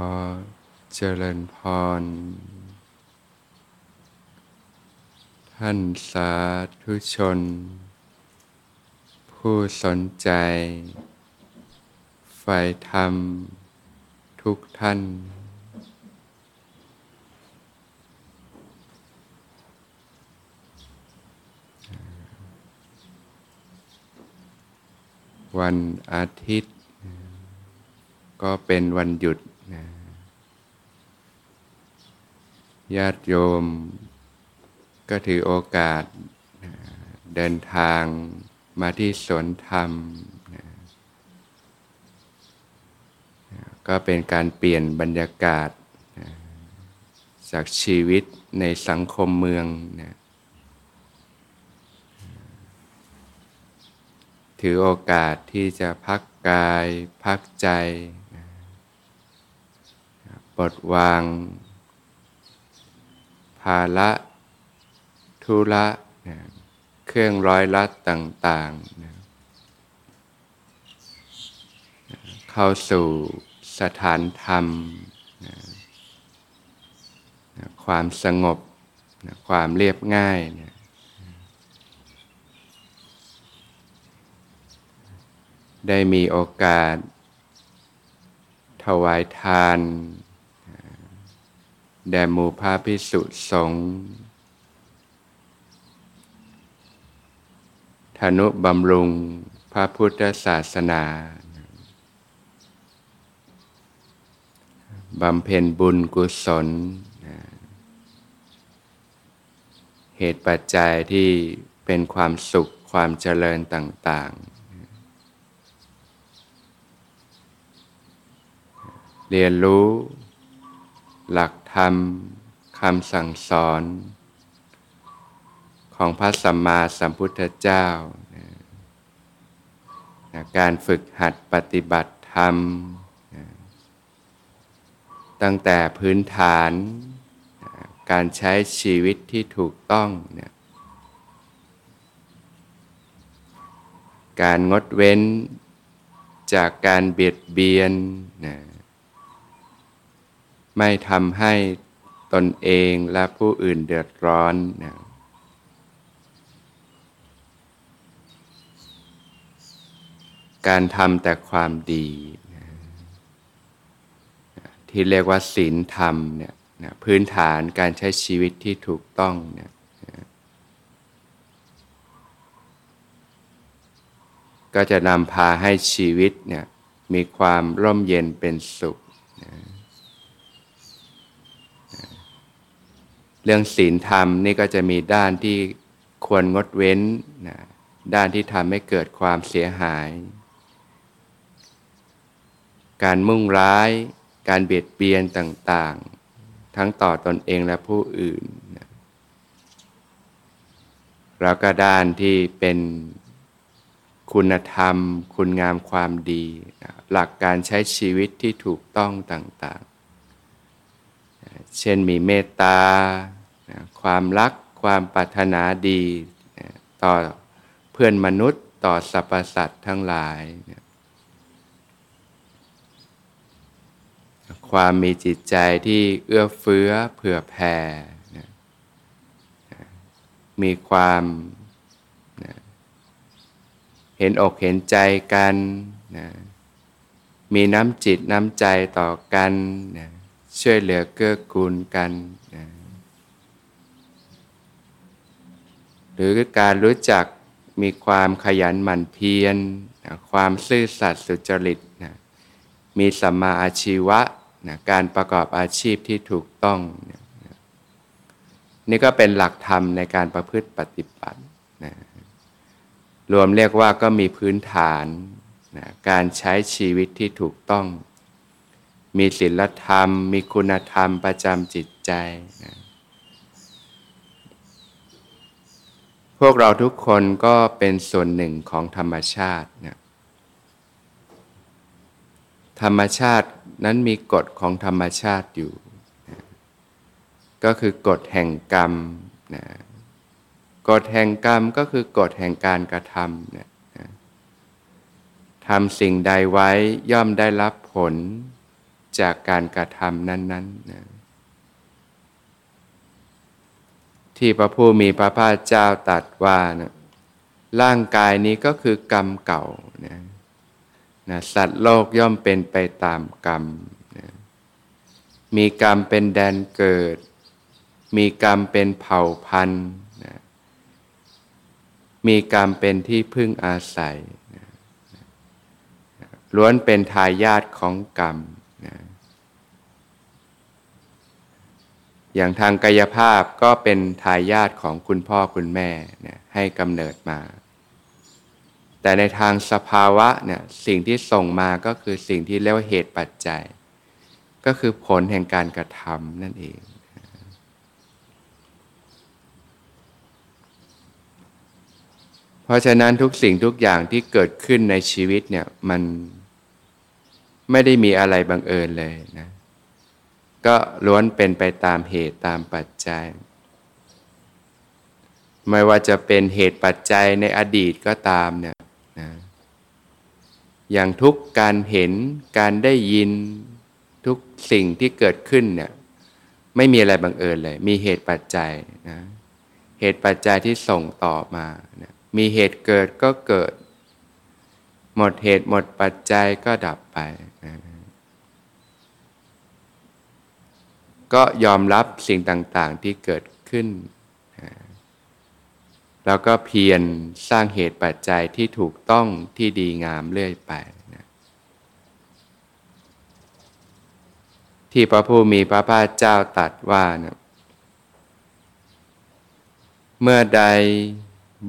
อเจริญพร ท่านสาธุชน ผู้สนใจใฝ่ธรรมทุกท่าน วันอาทิตย์ ก็เป็นวันหยุด นะญาติโยมก็ถือโอกาสนะเดินทางมาที่สวนธรรมนะก็เป็นการเปลี่ยนบรรยากาศนะจากชีวิตในสังคมเมืองนะถือโอกาสที่จะพักกายพักใจ ลดวาง ภาระธุระนะเครื่องร้อยลัดต่างๆนะเข้าสู่สถานธรรมนะนะความสงบนะความเรียบง่ายนะได้มีโอกาส ถวายทาน แด่หมู่พระพิสุสงฆ์ธนุบำรุงพระพุทธศาสนาบำเพ็ญบุญกุศล เหตุปัจจัยที่เป็นความสุขความเจริญต่าง ๆ เรียนรู้หลัก ธรรมคำสั่งสอน ของพระสัมมาสัมพุทธเจ้านะการฝึกหัดปฏิบัติธรรมนะตั้งแต่พื้นฐานนะการใช้ชีวิตที่ถูกต้องนะการงดเว้นจากการเบียดเบียนนะ ไม่ทำให้ตนเองและผู้อื่นเดือดร้อนนะการทำแต่ความดีนะที่เรียกว่าศีลธรรมเนี่ยนะพื้นฐานการใช้ชีวิตที่ถูกต้องเนี่ยนะก็จะนำพาให้ชีวิตเนี่ยมีความร่มเย็นเป็นสุขนะ เรื่องศีลธรรมนี่ก็จะมีด้านที่ควรงดเว้นนะด้านที่ทำให้เกิดความเสียหาย การมุ่งร้าย การเบียดเบียนต่างๆ ทั้งต่อตอนเองและผู้อื่นนะแล้วก็ด้านที่เป็นคุณธรรม คุณงามความดีนะหลักการใช้ชีวิตที่ถูกต้องต่างๆ เช่นมีเมตตา ความรัก ความปรารถนาดีต่อเพื่อนมนุษย์ต่อสรรพสัตว์ทั้งหลาย ความมีจิตใจที่เอื้อเฟื้อเผื่อแผ่ มีความเห็นอกเห็นใจกัน มีน้ำจิตน้ำใจต่อกัน ช่วยเหลือเกื้อกูลกันนะหรือการรู้จักมีความขยันหมั่นเพียรนะความซื่อสัตย์สุจริตนะมีสัมมาอาชีวะนะการประกอบอาชีพที่ถูกต้องนะนี่ก็เป็นหลักธรรมในการประพฤติปฏิบัตินะรวมเรียกว่าก็มีพื้นฐานนะการใช้ชีวิตที่ถูกต้อง มีศีลธรรม มีคุณธรรมประจำจิตใจนะพวกเราทุกคนก็เป็นส่วนหนึ่งของธรรมชาตินะธรรมชาตินั้นมีกฎของธรรมชาติอยู่นะก็คือกฎแห่งกรรมนะกฎแห่งกรรมก็คือกฎแห่งการกระทำนะทำสิ่งใดไว้ย่อมได้รับผล จากการกระทำนั้นๆนะที่พระผู้มีพระภาคเจ้าตรัสว่านะร่างกายนี้ก็คือกรรมเก่านะนะสัตว์โลกย่อมเป็นไปตามกรรมนะมีกรรมเป็นแดนเกิด มีกรรมเป็นเผ่าพันธุ์นะมีกรรมเป็นที่พึ่งอาศัยนะล้วนเป็นทายาทของกรรมนะ อย่างทางกายภาพก็เป็นทายาทของคุณพ่อคุณแม่เนี่ยให้กำเนิดมา แต่ในทางสภาวะเนี่ยสิ่งที่ส่งมาก็คือสิ่งที่เรียกว่าเหตุปัจจัย ก็คือผลแห่งการกระทำนั่นเองเพราะฉะนั้นทุกสิ่งทุกอย่างที่เกิดขึ้นในชีวิตเนี่ยมันไม่ได้มีอะไรบังเอิญเลยนะ ก็ล้วนเป็นไปตามเหตุตามปัจจัย ไม่ว่าจะเป็นเหตุปัจจัยในอดีตก็ตามเนี่ยนะอย่างทุกการเห็นการได้ยินทุกสิ่งที่เกิดขึ้นเนี่ยไม่มีอะไรบังเอิญเลย มีเหตุปัจจัยนะเหตุปัจจัยที่ส่งต่อมานะมีเหตุเกิดก็เกิด หมดเหตุหมดปัจจัยก็ดับไปนะ ก็ยอมรับสิ่งต่างๆที่เกิดขึ้น แล้วก็เพียรสร้างเหตุปัจจัยที่ถูกต้องที่ดีงามเรื่อยไปนะที่พระผู้มีพระภาคเจ้าตรัสว่านะเมื่อใด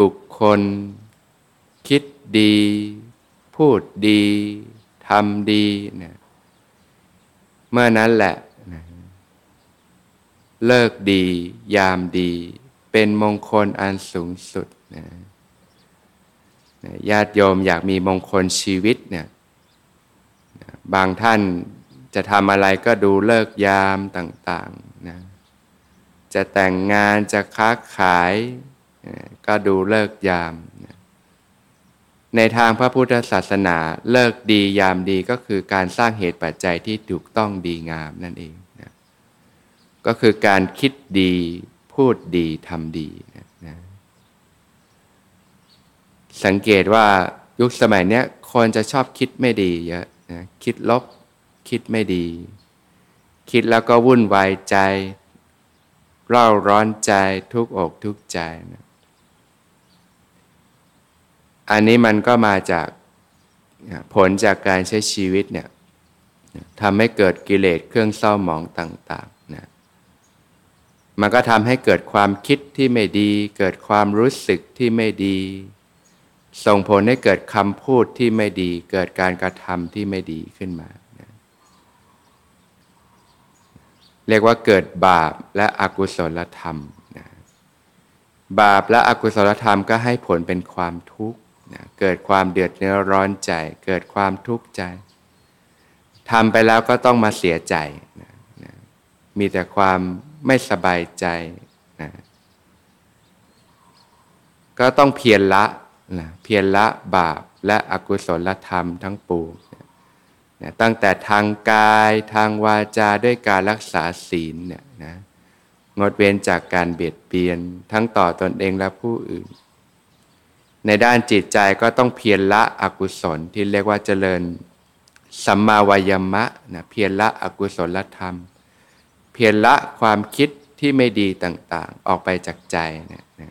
บุคคล คิดดี พูดดีทำดีเนี่ยเมื่อนั้นแหละ เลิกดี ยามดี เป็นมงคลอันสูงสุดนะญาติโยมอยากมีมงคลชีวิตเนี่ยบางท่านจะทำอะไรก็ดูเลิกยามต่างๆนะจะแต่งงานจะค้าขายก็ดูเลิกยามนะในทางพระพุทธศาสนาเลิกดียามดีก็คือการสร้างเหตุปัจจัยที่ถูกต้องดีงามนั่นเอง ก็คือการคิดดี พูดดีทำดีนะนะสังเกตว่ายุคสมัยนี้คนจะชอบคิดไม่ดีเยอะนะคิดลบ คิดไม่ดี คิดแล้วก็วุ่นวายใจ เร่าร้อนใจทุกอกทุกใจนะอันนี้มันก็มาจากผลจากการใช้ชีวิตเนี่ยทำให้เกิดกิเลสเครื่องเศร้าหมองต่าง มันก็ทำให้เกิดความคิดที่ไม่ดี เกิดความรู้สึกที่ไม่ดี ส่งผลให้เกิดคำพูดที่ไม่ดี เกิดการกระทำที่ไม่ดีขึ้นมา เรียกว่าเกิดบาปและอกุศลธรรมนะบาปและอกุศลธรรมก็ให้ผลเป็นความทุกข์นะเกิดความเดือดเนื้อร้อนใจ เกิดความทุกข์ใจทำไปแล้วก็ต้องมาเสียใจนะนะมีแต่ความ สบายใจนะก็ต้องเพียรละนะเพียรละบาปและอกุศลธรรมทั้งปวงนะตั้งแต่ทางกายทางวาจาด้วยการรักษาศีลเนี่ยนะงดเว้นจากการเบียดเบียนทั้งต่อตอนเองและผู้อื่น ในด้านจิตใจก็ต้องเพียรละอกุศลที่เรียกว่าเจริญสัมมาวายมะนะเพียรละอกุศลธรรม พียรละความคิดที่ไม่ดีต่างๆ ออกไปจากใจเนี่ยนะ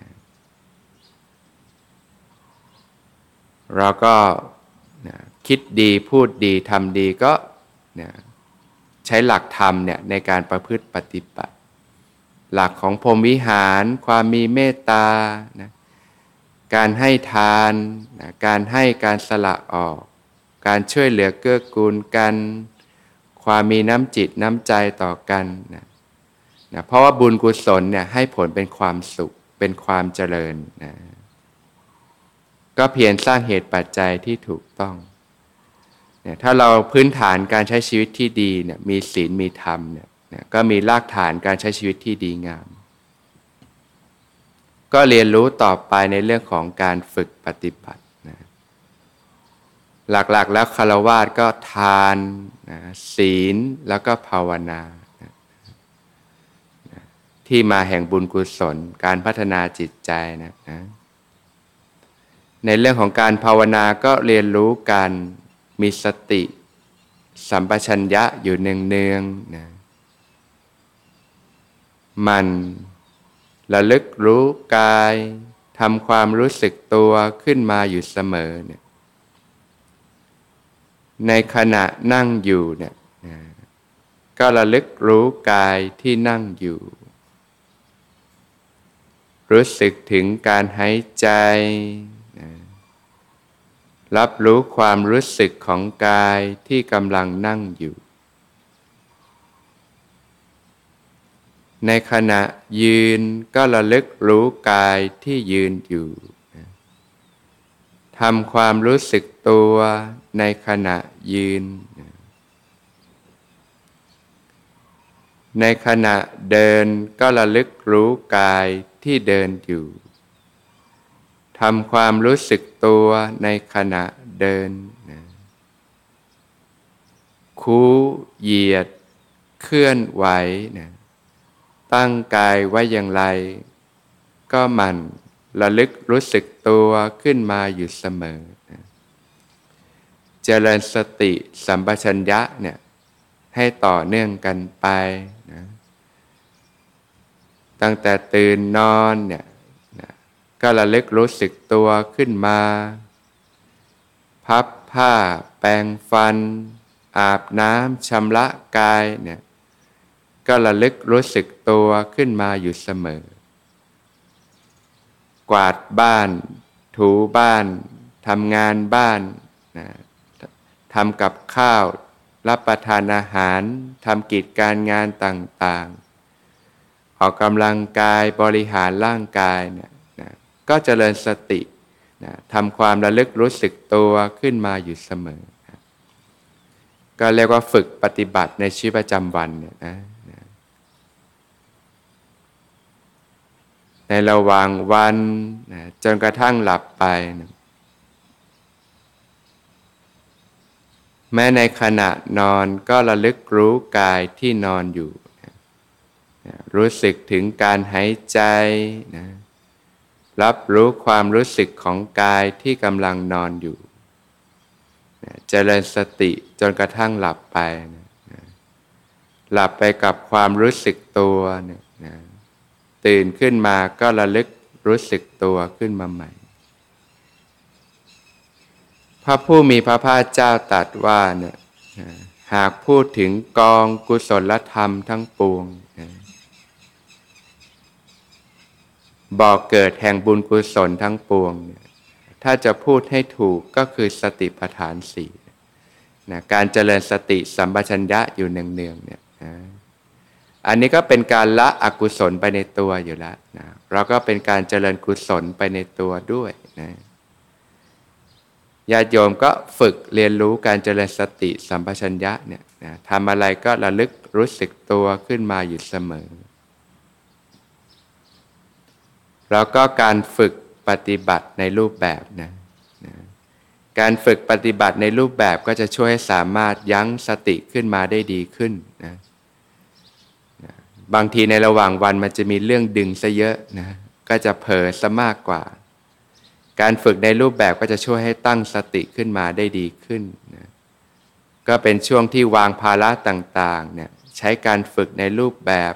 เราก็นะคิดดีพูดดีทำดีก็นะใช้หลักธรรมเนี่ยในการประพฤติปฏิบัติ หลักของพรมวิหาร ความมีเมตตานะการให้ทานนะการให้การสละออก การช่วยเหลือเกื้อกูลกัน ความมีน้ำจิตน้ำใจต่อกันนะนะเพราะว่าบุญกุศลเนี่ยให้ผลเป็นความสุขเป็นความเจริญนะก็เพียรสร้างเหตุปัจจัยที่ถูกต้องเนี่ยถ้าเราพื้นฐานการใช้ชีวิตที่ดีเนี่ยมีศีลมีธรรมเนี่ยก็มีรากฐานการใช้ชีวิตที่ดีงาม ก็เรียนรู้ต่อไปในเรื่องของการฝึกปฏิบัติน หลักๆ แล้วคารวาสก็ทานนะศีลแล้วก็ภาวนานะที่มาแห่งบุญกุศล การพัฒนาจิตใจนะนะในเรื่องของการภาวนาก็เรียนรู้การมีสติ สัมปชัญญะอยู่เนืองๆนะมันระลึกรู้กายทำความรู้สึกตัวขึ้นมาอยู่เสมอเนี่ย ในขณะนั่งอยู่เนี่ยก็ระลึกรู้กายที่นั่งอยู่ รู้สึกถึงการหายใจ รับรู้ความรู้สึกของกายที่กำลังนั่งอยู่ ในขณะยืนก็ระลึกรู้กายที่ยืนอยู่ทำความรู้สึก ตัวในขณะยืน ในขณะเดินก็ระลึกรู้กายที่เดินอยู่ทำความรู้สึกตัวในขณะเดินคูเหยียด เคลื่อนไหวนะตั้งกายไว้อย่างไร ก็มันระลึกรู้สึกตัวขึ้นมาอยู่เสมอ เจริญสติสัมปชัญญะเนี่ยให้ต่อเนื่องกันไปนะตั้งแต่ตื่นนอนเนี่ยนะก็ระลึกรู้สึกตัวขึ้นมา พับผ้า แปรงฟัน อาบน้ำชำระกายเนี่ยก็ระลึกรู้สึกตัวขึ้นมาอยู่เสมอ กวาดบ้าน ถูบ้านทำงานบ้านนะ ทำกับข้าว รับประทานอาหารทำกิจการงานต่างๆ ออกกำลังกายบริหารร่างกายเนี่ยนะก็เจริญสตินะทำความระลึกรู้สึกตัวขึ้นมาอยู่เสมอนะก็เรียกว่าฝึกปฏิบัติในชีวิตประจำวันเนี่ยนะนะในระหว่างวันนะจนกระทั่งหลับไปนะ แม้ในขณะนอนก็ระลึกรู้กายที่นอนอยู่ รู้สึกถึงการหายใจนะรับรู้ความรู้สึกของกายที่กำลังนอนอยู่เจริญสติจนกระทั่งหลับไปนะหลับไปกับความรู้สึกตัวนี่ยนะตื่นขึ้นมาก็ระลึกรู้สึกตัวขึ้นมาใหม่ พระผู้มีพระภาคเจ้าตรัสว่าเนี่ยหากพูดถึงกองกุศลธรรมทั้งปวงบอกเกิดแห่งบุญกุศลทั้งปวงเนี่ยถ้าจะพูดให้ถูกก็คือสติปัฏฐานสี่นะการเจริญสติสัมปชัญญะอยู่เนืองๆเนี่ยนะอันนี้ก็เป็นการละอกุศลไปในตัวอยู่แล้วนะเราก็เป็นการเจริญกุศลไปในตัวด้วยนะ ญาติโยมก็ฝึกเรียนรู้การเจริญสติสัมปชัญญะเนี่ยนะทำอะไรก็ระลึกรู้สึกตัวขึ้นมาอยู่เสมอ แล้วก็การฝึกปฏิบัติในรูปแบบนะนะการฝึกปฏิบัติในรูปแบบก็จะช่วยให้สามารถยั้งสติขึ้นมาได้ดีขึ้นนะนะบางทีในระหว่างวันมันจะมีเรื่องดึงซะเยอะนะก็จะเผลอซะมากกว่า การฝึกในรูปแบบก็จะช่วยให้ตั้งสติขึ้นมาได้ดีขึ้นนะก็เป็นช่วงที่วางภาระต่างๆเนี่ยใช้การฝึกในรูปแบบ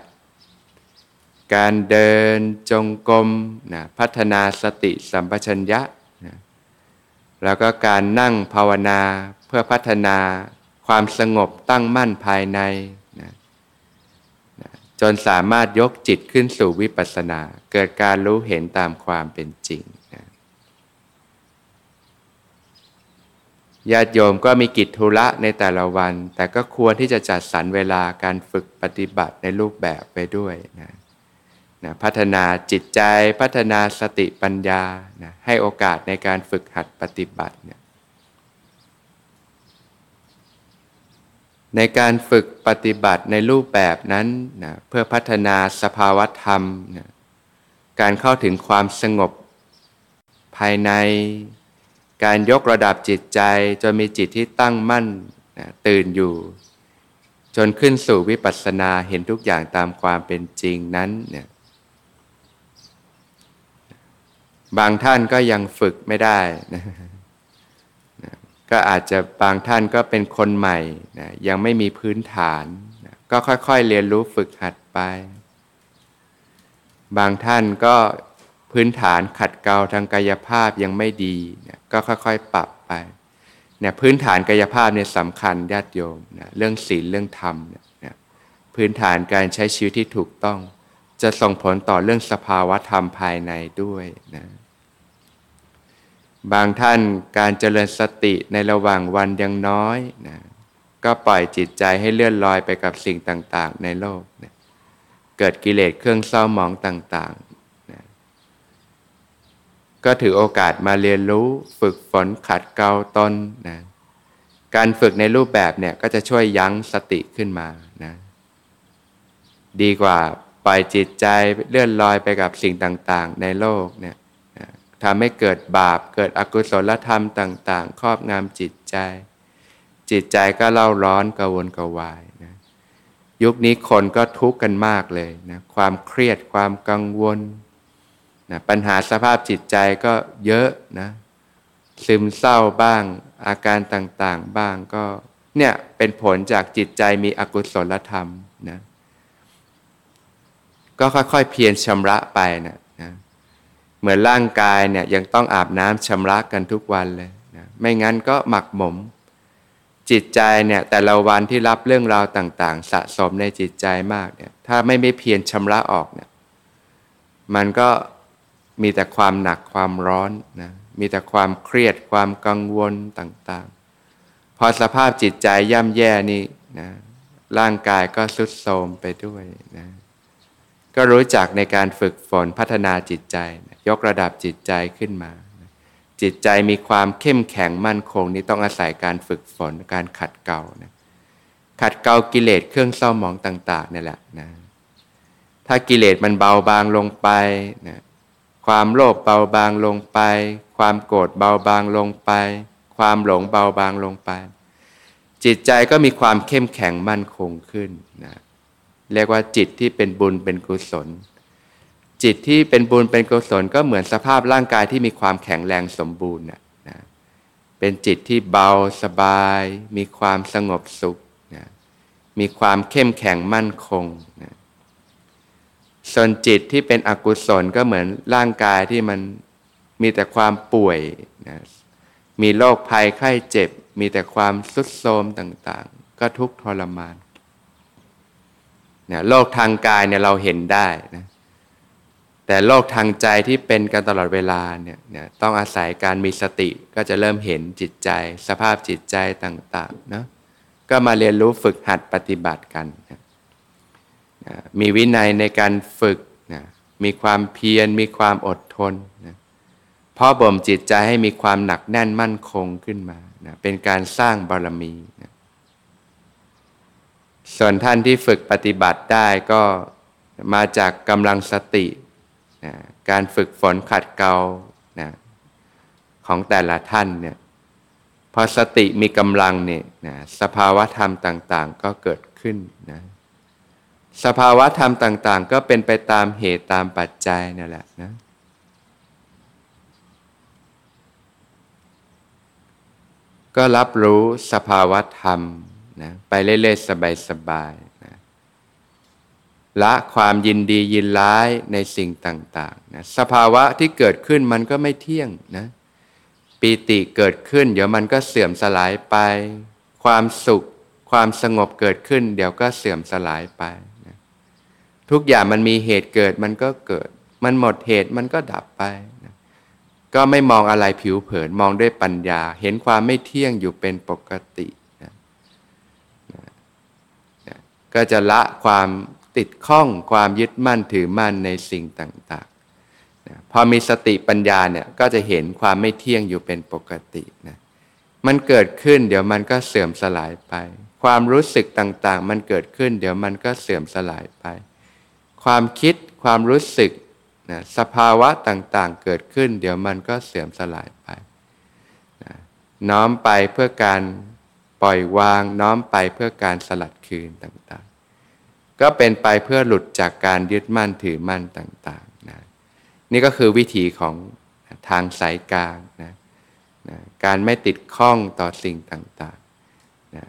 การเดินจงกรมนะพัฒนาสติสัมปชัญญะนะแล้วก็การนั่งภาวนาเพื่อพัฒนาความสงบตั้งมั่นภายในนะนะจนสามารถยกจิตขึ้นสู่วิปัสสนา เกิดการรู้เห็นตามความเป็นจริง ญาติโยมก็มีกิจธุระในแต่ละวัน แต่ก็ควรที่จะจัดสรรเวลาการฝึกปฏิบัติในรูปแบบไปด้วยนะนะพัฒนาจิตใจพัฒนาสติปัญญานะให้โอกาสในการฝึกหัดปฏิบัติเนี่ยในการฝึกปฏิบัติในรูปแบบนั้นนะเพื่อพัฒนาสภาวธรรมนะการเข้าถึงความสงบภายใน การยกระดับจิตใจจนมีจิตที่ตั้งมั่นนะตื่นอยู่ จนขึ้นสู่วิปัสสนาเห็นทุกอย่างตามความเป็นจริงนั้นเนี่ยบางท่านก็ยังฝึกไม่ได้นะก็อาจจะบางท่านก็เป็นคนใหม่นะยังไม่มีพื้นฐานนะก็ค่อยๆเรียนรู้ฝึกหัดไป บางท่านก็ พื้นฐานขัดเกลาทางกายภาพยังไม่ดีนะก็ค่อยๆ ปรับไปเนี่ยพื้นฐานกายภาพเนี่ยสำคัญญาติโยมนะเรื่องศีลเรื่องธรรมเนี่ยพื้นฐานการใช้ชีวิตที่ถูกต้อง จะส่งผลต่อเรื่องสภาวะธรรมภายในด้วยนะบางท่านการเจริญสติในระหว่างวันยังน้อยนะก็ปล่อยจิตใจให้เลื่อนลอยไปกับสิ่งต่างๆ ในโลกนะเกิดกิเลสเครื่องเศร้าหมองต่างๆ ก็ถือโอกาสมาเรียนรู้ฝึกฝนขัดเกลาตนนะการฝึกในรูปแบบเนี่ยก็จะช่วยยั้งสติขึ้นมานะดีกว่าปล่อยจิตใจเลื่อนลอยไปกับสิ่งต่างๆ ในโลกเนี่ยทำให้เกิดบาปเกิดอกุศลธรรมต่าง ๆ ครอบงำจิตใจ จิตใจก็เล่าร้อนกระวนกระวายนะยุคนี้คนก็ทุกข์กันมากเลยนะความเครียดความกังวล นะปัญหาสภาพจิตใจก็เยอะนะซึมเศร้าบ้าง อาการต่างๆบ้างก็เนี่ยเป็นผลจากจิตใจมีอกุศลธรรมนะก็ค่อยๆเพียรชำระไปนะเหมือนร่างกายเนี่ยยังต้องอาบน้ำชำระกันทุกวันเลยนะไม่งั้นก็หมักหมม จิตใจเนี่ยแต่ละวันที่รับเรื่องราวต่าง ๆ สะสมในจิตใจมากเนี่ยถ้าไม่ไม่เพียรชำระออกเนี่ยมันก็ มีแต่ความหนักความร้อนนะมีแต่ความเครียดความกังวลต่างๆ พอสภาพจิตใจย่ำแย่นี่นะร่างกายก็สุดโทรมไปด้วยนะก็รู้จักในการฝึกฝนพัฒนาจิตใจนะยกระดับจิตใจขึ้นมาจิตใจมีความเข้มแข็งมั่นคงนี่ต้องอาศัยการฝึกฝนการขัดเกลานะขัดเกลากิเลสเครื่องเศร้าหมองต่างๆนี่แหละนะถ้ากิเลสมันเบาบางลงไปนะ ความโลภเบาบางลงไป ความโกรธเบาบางลงไป ความหลงเบาบางลงไป จิตใจก็มีความเข้มแข็งมั่นคงขึ้นนะเรียกว่าจิตที่เป็นบุญเป็นกุศล จิตที่เป็นบุญเป็นกุศลก็เหมือนสภาพร่างกายที่มีความแข็งแรงสมบูรณ์นะเป็นจิตที่เบาสบาย มีความสงบสุขนะมีความเข้มแข็งมั่นคงนะ ส่วนจิตที่เป็นอกุศลก็เหมือนร่างกายที่มันมีแต่ความป่วยนะมีโรคภัยไข้เจ็บ มีแต่ความสุดโทมต่างๆ ก็ทุกทรมานเนี่ยโรคทางกายเนี่ยเราเห็นได้นะแต่โรคทางใจที่เป็นกันตลอดเวลาเนี่ยเนี่ยต้องอาศัยการมีสติก็จะเริ่มเห็นจิตใจ สภาพจิตใจต่างๆนะก็มาเรียนรู้ฝึกหัดปฏิบัติกันนะ มีวินัยในการฝึกนะมีความเพียร มีความอดทนนะพ่อบ่มจิตใจให้มีความหนักแน่นมั่นคงขึ้นมานะเป็นการสร้างบารมีนะส่วนท่านที่ฝึกปฏิบัติได้ก็มาจากกำลังสตินะการฝึกฝนขัดเกลานะของแต่ละท่านเนี่ยพอสติมีกำลังเนี่ยนะสภาวะธรรมต่าง ๆ ก็เกิดขึ้นนะ สภาวะธรรมต่าง ๆ ก็เป็นไปตามเหตุตามปัจจัยนั่นแหละนะก็รับรู้สภาวะธรรมนะไปเรื่อยๆสบายๆละความยินดียินร้ายในสิ่งต่างๆนะสภาวะที่เกิดขึ้นมันก็ไม่เที่ยงนะปีติเกิดขึ้น เดี๋ยวมันก็เสื่อมสลายไป ความสุข ความสงบเกิดขึ้น เดี๋ยวก็เสื่อมสลายไป ทุกอย่างมันมีเหตุเกิดมันก็เกิด มันหมดเหตุมันก็ดับไปนะก็ไม่มองอะไรผิวเผินมองด้วยปัญญา เห็นความไม่เที่ยงอยู่เป็นปกตินะนะก็จะละความติดข้องความยึดมั่นถือมั่นในสิ่งต่างๆนะพอมีสติปัญญาเนี่ยก็จะเห็นความไม่เที่ยงอยู่เป็นปกตินะมันเกิดขึ้นเดี๋ยวมันก็เสื่อมสลายไป ความรู้สึกต่างๆ มันเกิดขึ้น เดี๋ยวมันก็เสื่อมสลายไป ความคิดความรู้สึกนะสภาวะต่างๆ เกิดขึ้น เดี๋ยวมันก็เสื่อมสลายไปน้อมไปเพื่อการปล่อยวาง น้อมไปเพื่อการสลัดคืนต่างๆ ก็เป็นไปเพื่อหลุดจากการยึดมั่นถือมั่นต่างๆนะนี่ก็คือวิธีของทางสายกลางนะนะการไม่ติดข้องต่อสิ่งต่างๆนะ